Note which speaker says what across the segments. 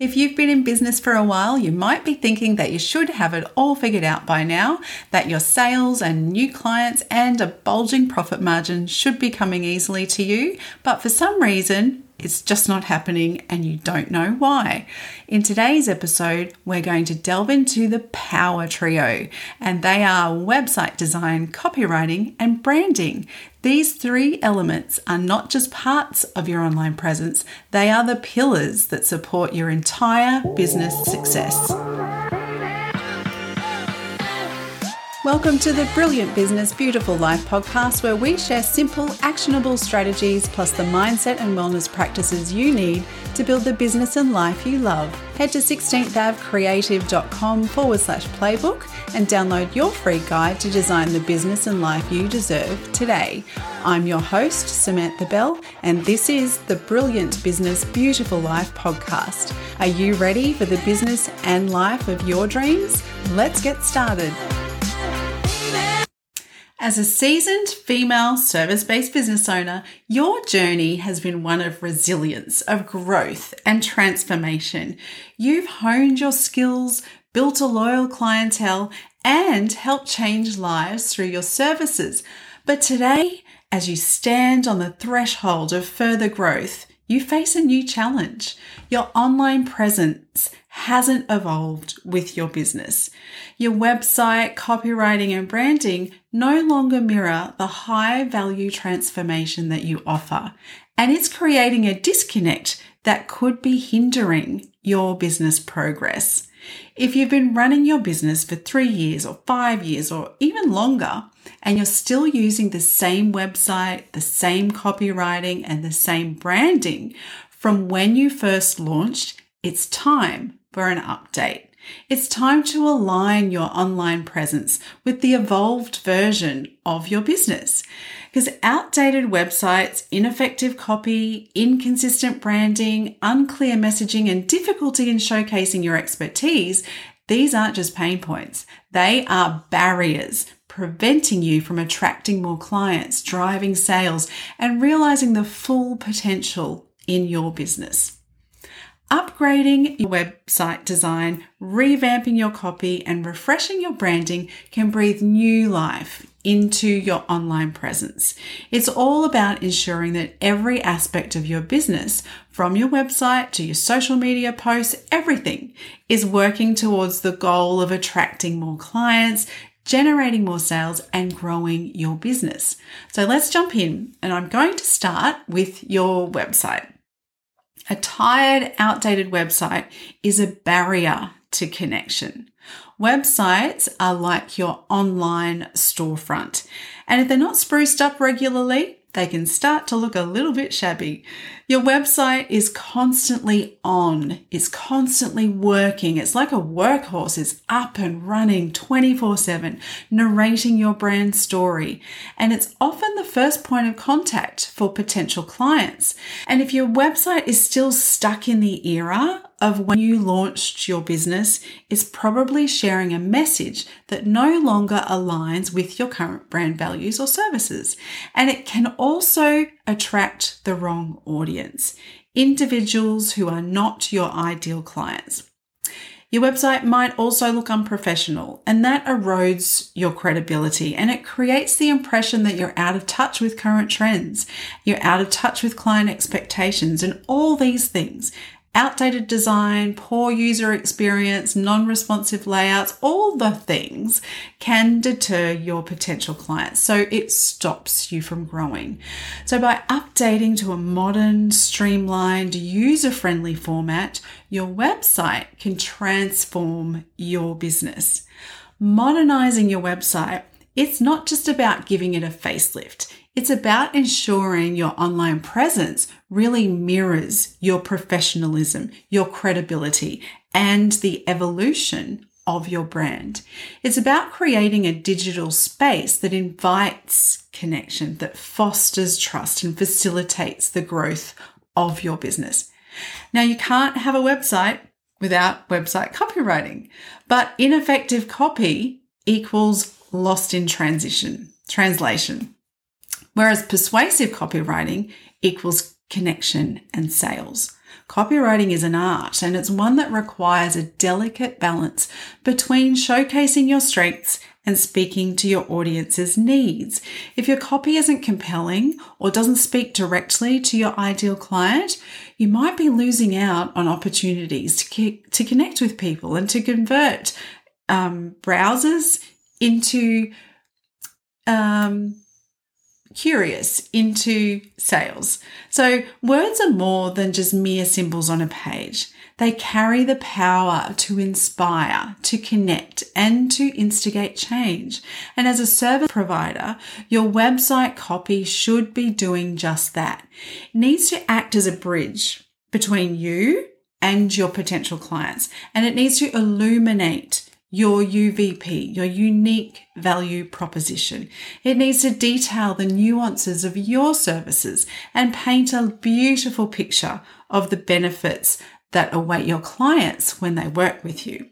Speaker 1: If you've been in business for a while, you might be thinking that you should have it all figured out by now, that your sales and new clients and a bulging profit margin should be coming easily to you, but for some reason, it's just not happening and you don't know why. In today's episode, we're going to delve into the Power Trio, and they are website design, copywriting, and branding. These three elements are not just parts of your online presence, they are the pillars that support your entire business success. Welcome to the Brilliant Business Beautiful Life podcast, where we share simple, actionable strategies plus the mindset and wellness practices you need to build the business and life you love. Head to 16thAveCreative.com forward slash playbook and download your free guide to design the business and life you deserve today. I'm your host, Samantha Bell, and this is the Brilliant Business Beautiful Life podcast. Are you ready for the business and life of your dreams? Let's get started. As a seasoned female service based business owner, your journey has been one of resilience, of growth, and transformation. You've honed your skills, built a loyal clientele, and helped change lives through your services. But today, as you stand on the threshold of further growth, you face a new challenge. Your online presence hasn't evolved with your business. Your website, copywriting, and branding no longer mirror the high value transformation that you offer. And it's creating a disconnect that could be hindering your business progress. If you've been running your business for three years or five years or even longer, and you're still using the same website, the same copywriting, and the same branding from when you first launched, it's time for an update. It's time to align your online presence with the evolved version of your business. Because outdated websites, ineffective copy, inconsistent branding, unclear messaging, and difficulty in showcasing your expertise, these aren't just pain points. They are barriers preventing you from attracting more clients, driving sales, and realizing the full potential in your business. Upgrading your website design, revamping your copy, and refreshing your branding can breathe new life into your online presence. It's all about ensuring that every aspect of your business, from your website to your social media posts, everything is working towards the goal of attracting more clients, generating more sales and growing your business. So let's jump in and I'm going to start with your website. A tired, outdated website is a barrier to connection. Websites are like your online storefront. And if they're not spruced up regularly, they can start to look a little bit shabby. Your website is constantly on, it's constantly working. It's like a workhorse, it's up and running 24 7, narrating your brand story. And it's often the first point of contact for potential clients. And if your website is still stuck in the era of when you launched your business is probably sharing a message that no longer aligns with your current brand values or services. And it can also attract the wrong audience, individuals who are not your ideal clients. Your website might also look unprofessional, and that erodes your credibility and it creates the impression that you're out of touch with current trends, you're out of touch with client expectations, and all these things outdated design, poor user experience, non responsive layouts, all the things can deter your potential clients. So it stops you from growing. So by updating to a modern, streamlined, user friendly format, your website can transform your business. Modernizing your website it's not just about giving it a facelift. It's about ensuring your online presence really mirrors your professionalism, your credibility, and the evolution of your brand. It's about creating a digital space that invites connection, that fosters trust and facilitates the growth of your business. Now, you can't have a website without website copywriting, but ineffective copy equals lost in transition, translation. Whereas persuasive copywriting equals connection and sales. Copywriting is an art and it's one that requires a delicate balance between showcasing your strengths and speaking to your audience's needs. If your copy isn't compelling or doesn't speak directly to your ideal client, you might be losing out on opportunities to, to connect with people and to convert um, browsers into um, curious into sales. So words are more than just mere symbols on a page. They carry the power to inspire, to connect, and to instigate change. And as a service provider, your website copy should be doing just that. It needs to act as a bridge between you and your potential clients. And it needs to illuminate your UVP, your unique value proposition. It needs to detail the nuances of your services and paint a beautiful picture of the benefits that await your clients when they work with you.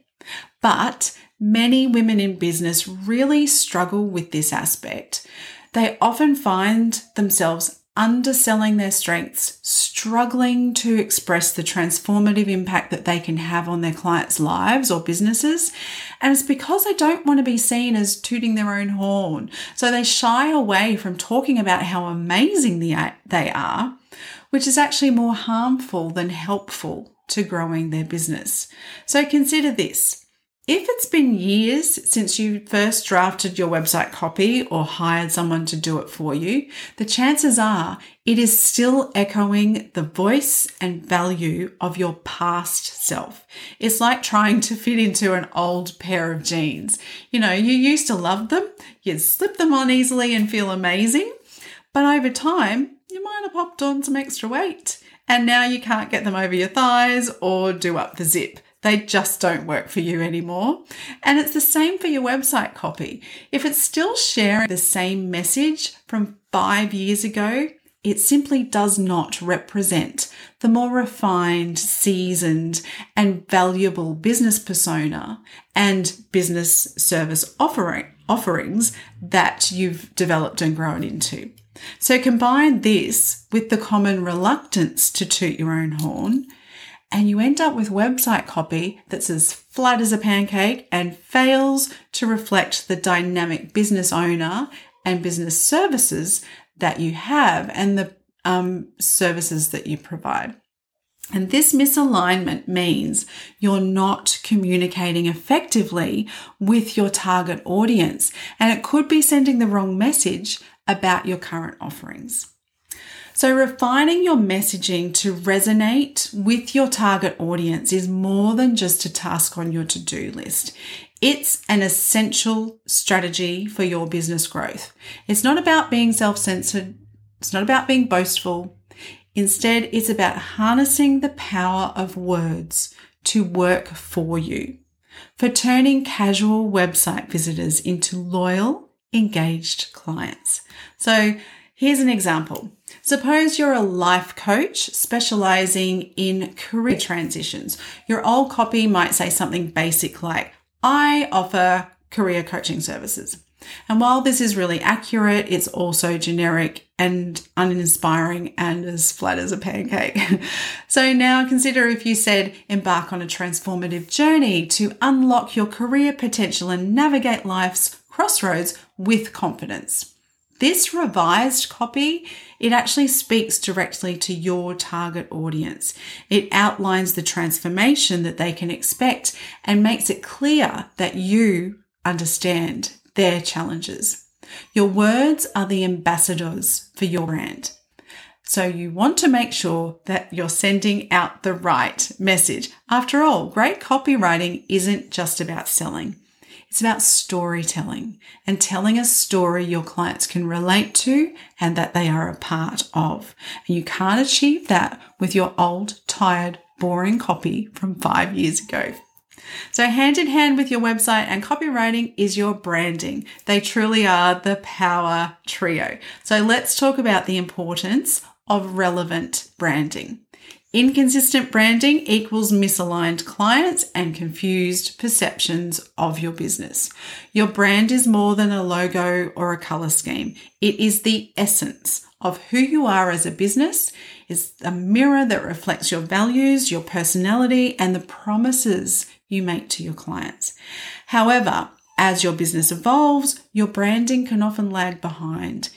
Speaker 1: But many women in business really struggle with this aspect. They often find themselves underselling their strengths, struggling to express the transformative impact that they can have on their clients' lives or businesses. And it's because they don't want to be seen as tooting their own horn. So they shy away from talking about how amazing they are, which is actually more harmful than helpful to growing their business. So consider this. If it's been years since you first drafted your website copy or hired someone to do it for you, the chances are it is still echoing the voice and value of your past self. It's like trying to fit into an old pair of jeans. You know, you used to love them, you'd slip them on easily and feel amazing, but over time, you might have popped on some extra weight and now you can't get them over your thighs or do up the zip. They just don't work for you anymore. And it's the same for your website copy. If it's still sharing the same message from five years ago, it simply does not represent the more refined, seasoned, and valuable business persona and business service offering, offerings that you've developed and grown into. So combine this with the common reluctance to toot your own horn and you end up with website copy that's as flat as a pancake and fails to reflect the dynamic business owner and business services that you have and the um, services that you provide. And this misalignment means you're not communicating effectively with your target audience, and it could be sending the wrong message about your current offerings. So, refining your messaging to resonate with your target audience is more than just a task on your to do list. It's an essential strategy for your business growth. It's not about being self censored, it's not about being boastful. Instead, it's about harnessing the power of words to work for you, for turning casual website visitors into loyal, engaged clients. So, here's an example. Suppose you're a life coach specializing in career transitions. Your old copy might say something basic like, I offer career coaching services. And while this is really accurate, it's also generic and uninspiring and as flat as a pancake. so now consider if you said embark on a transformative journey to unlock your career potential and navigate life's crossroads with confidence. This revised copy, it actually speaks directly to your target audience. It outlines the transformation that they can expect and makes it clear that you understand their challenges. Your words are the ambassadors for your brand. So you want to make sure that you're sending out the right message. After all, great copywriting isn't just about selling. It's about storytelling and telling a story your clients can relate to and that they are a part of. And you can't achieve that with your old, tired, boring copy from five years ago. So, hand in hand with your website and copywriting is your branding. They truly are the power trio. So, let's talk about the importance of relevant branding. Inconsistent branding equals misaligned clients and confused perceptions of your business. Your brand is more than a logo or a color scheme. It is the essence of who you are as a business, It's a mirror that reflects your values, your personality, and the promises you make to your clients. However, as your business evolves, your branding can often lag behind,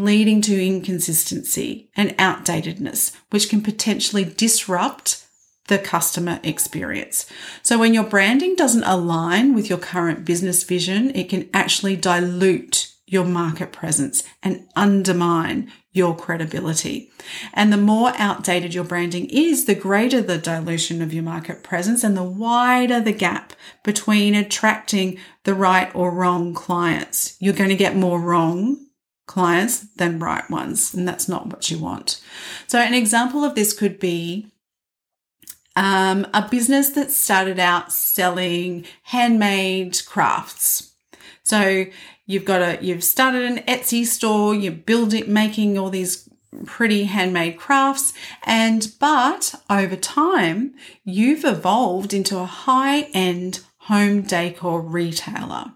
Speaker 1: leading to inconsistency and outdatedness, which can potentially disrupt the customer experience. So when your branding doesn't align with your current business vision, it can actually dilute your market presence and undermine your credibility. And the more outdated your branding is, the greater the dilution of your market presence and the wider the gap between attracting the right or wrong clients. You're going to get more wrong clients than right ones, and that's not what you want. So, an example of this could be um, a business that started out selling handmade crafts. So you've got a you've started an Etsy store, you're building making all these pretty handmade crafts and but over time you've evolved into a high-end home decor retailer.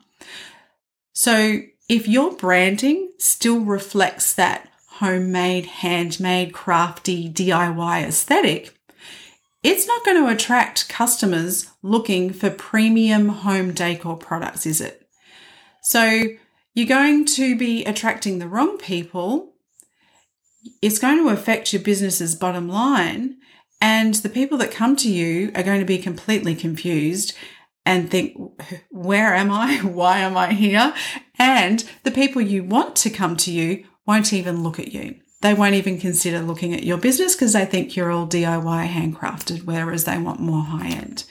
Speaker 1: So if your branding still reflects that homemade, handmade, crafty DIY aesthetic, it's not going to attract customers looking for premium home decor products, is it? So you're going to be attracting the wrong people. It's going to affect your business's bottom line. And the people that come to you are going to be completely confused and think, where am I? Why am I here? And the people you want to come to you won't even look at you they won't even consider looking at your business because they think you're all DIY handcrafted, whereas they want more high end.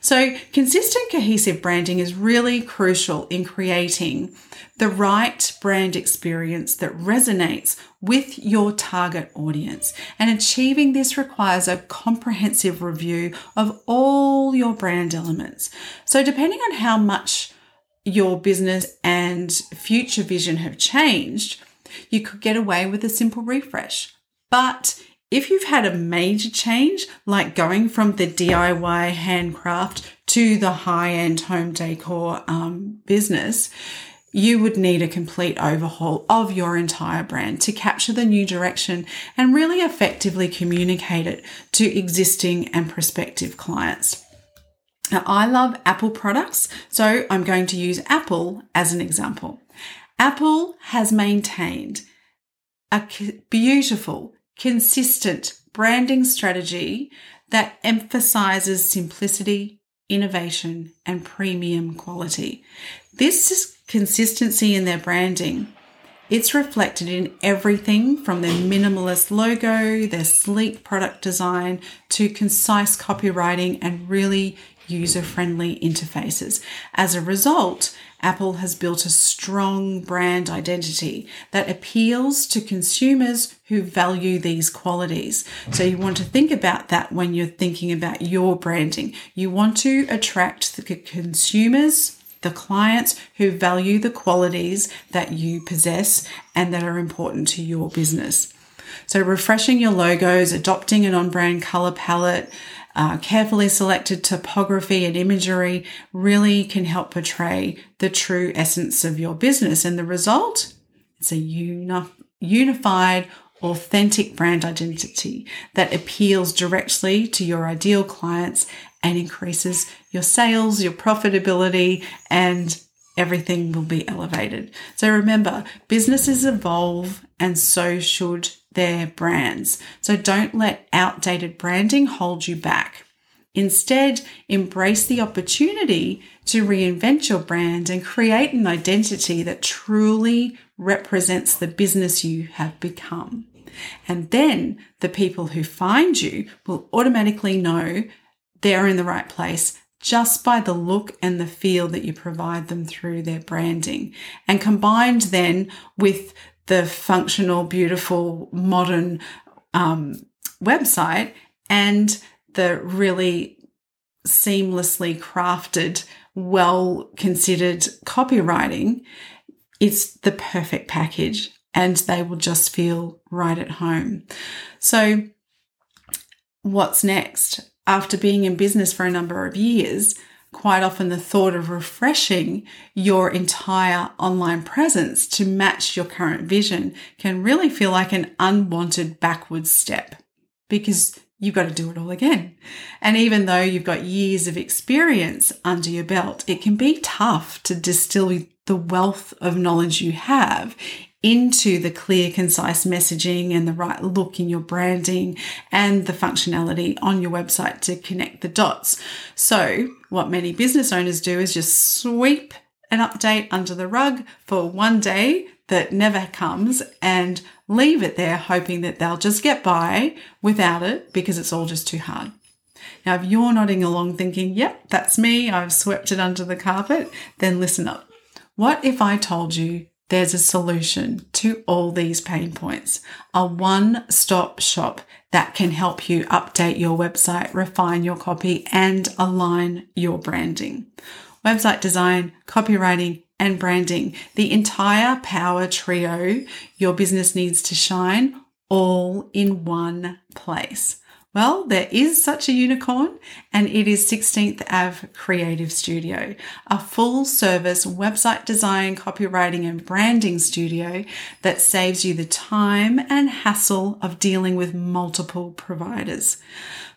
Speaker 1: So, consistent cohesive branding is really crucial in creating the right brand experience that resonates with your target audience. And achieving this requires a comprehensive review of all your brand elements. So, depending on how much your business and future vision have changed, you could get away with a simple refresh. But if you've had a major change, like going from the DIY handcraft to the high end home decor um, business, you would need a complete overhaul of your entire brand to capture the new direction and really effectively communicate it to existing and prospective clients. Now, I love Apple products, so I'm going to use Apple as an example. Apple has maintained a beautiful, consistent branding strategy that emphasizes simplicity, innovation, and premium quality. This consistency in their branding it's reflected in everything from their minimalist logo, their sleek product design, to concise copywriting and really user friendly interfaces. As a result, Apple has built a strong brand identity that appeals to consumers who value these qualities. So you want to think about that when you're thinking about your branding. You want to attract the consumers the clients who value the qualities that you possess and that are important to your business. So, refreshing your logos, adopting an on brand color palette, uh, carefully selected topography and imagery really can help portray the true essence of your business. And the result is a uni- unified, authentic brand identity that appeals directly to your ideal clients and increases your sales, your profitability, and everything will be elevated. So remember, businesses evolve and so should their brands. So don't let outdated branding hold you back. Instead, embrace the opportunity to reinvent your brand and create an identity that truly represents the business you have become. And then the people who find you will automatically know they're in the right place just by the look and the feel that you provide them through their branding. And combined then with the functional, beautiful, modern um, website and the really seamlessly crafted, well considered copywriting, it's the perfect package and they will just feel right at home. So, what's next? after being in business for a number of years, quite often the thought of refreshing your entire online presence to match your current vision can really feel like an unwanted backwards step because you've got to do it all again. And even though you've got years of experience under your belt, it can be tough to distill the wealth of knowledge you have into the clear, concise messaging and the right look in your branding and the functionality on your website to connect the dots. So, what many business owners do is just sweep an update under the rug for one day that never comes and leave it there, hoping that they'll just get by without it because it's all just too hard. Now, if you're nodding along thinking, yep, that's me, I've swept it under the carpet, then listen up. What if I told you there's a solution to all these pain points? A one stop shop that can help you update your website, refine your copy, and align your branding. Website design, copywriting, and branding, the entire power trio your business needs to shine all in one place. Well, there is such a unicorn, and it is 16th Ave Creative Studio, a full service website design, copywriting, and branding studio that saves you the time and hassle of dealing with multiple providers.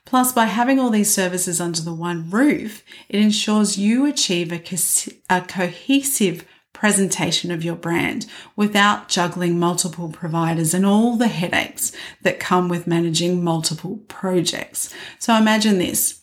Speaker 1: Plus, by having all these services under the one roof, it ensures you achieve a, co- a cohesive presentation of your brand without juggling multiple providers and all the headaches that come with managing multiple projects. So imagine this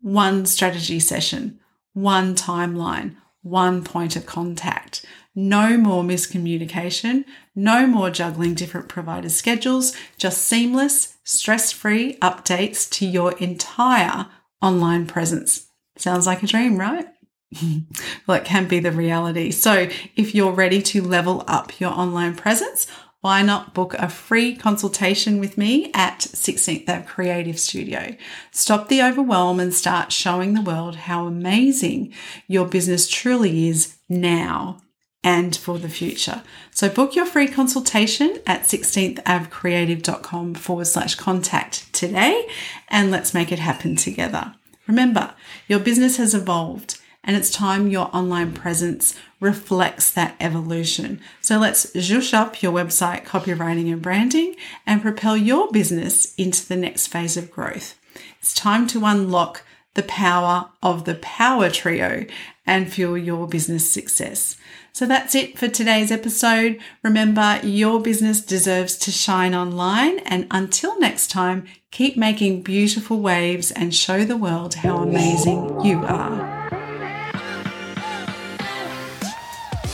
Speaker 1: one strategy session, one timeline, one point of contact. No more miscommunication, no more juggling different provider schedules, just seamless, stress free updates to your entire online presence. Sounds like a dream, right? well, it can be the reality. So, if you're ready to level up your online presence, why not book a free consultation with me at 16th Ave Creative Studio? Stop the overwhelm and start showing the world how amazing your business truly is now and for the future. So book your free consultation at 16thAveCreative.com forward slash contact today and let's make it happen together. Remember, your business has evolved and it's time your online presence reflects that evolution. So let's zhoosh up your website copywriting and branding and propel your business into the next phase of growth. It's time to unlock the power of the power trio and fuel your business success. So that's it for today's episode. Remember, your business deserves to shine online. And until next time, keep making beautiful waves and show the world how amazing you are.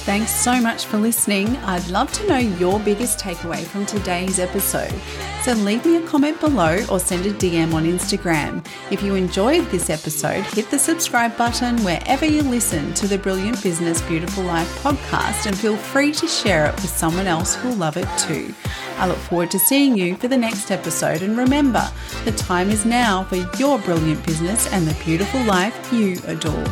Speaker 1: Thanks so much for listening. I'd love to know your biggest takeaway from today's episode. So leave me a comment below or send a DM on Instagram. If you enjoyed this episode, hit the subscribe button wherever you listen to the Brilliant Business Beautiful Life podcast and feel free to share it with someone else who'll love it too. I look forward to seeing you for the next episode. And remember, the time is now for your brilliant business and the beautiful life you adore.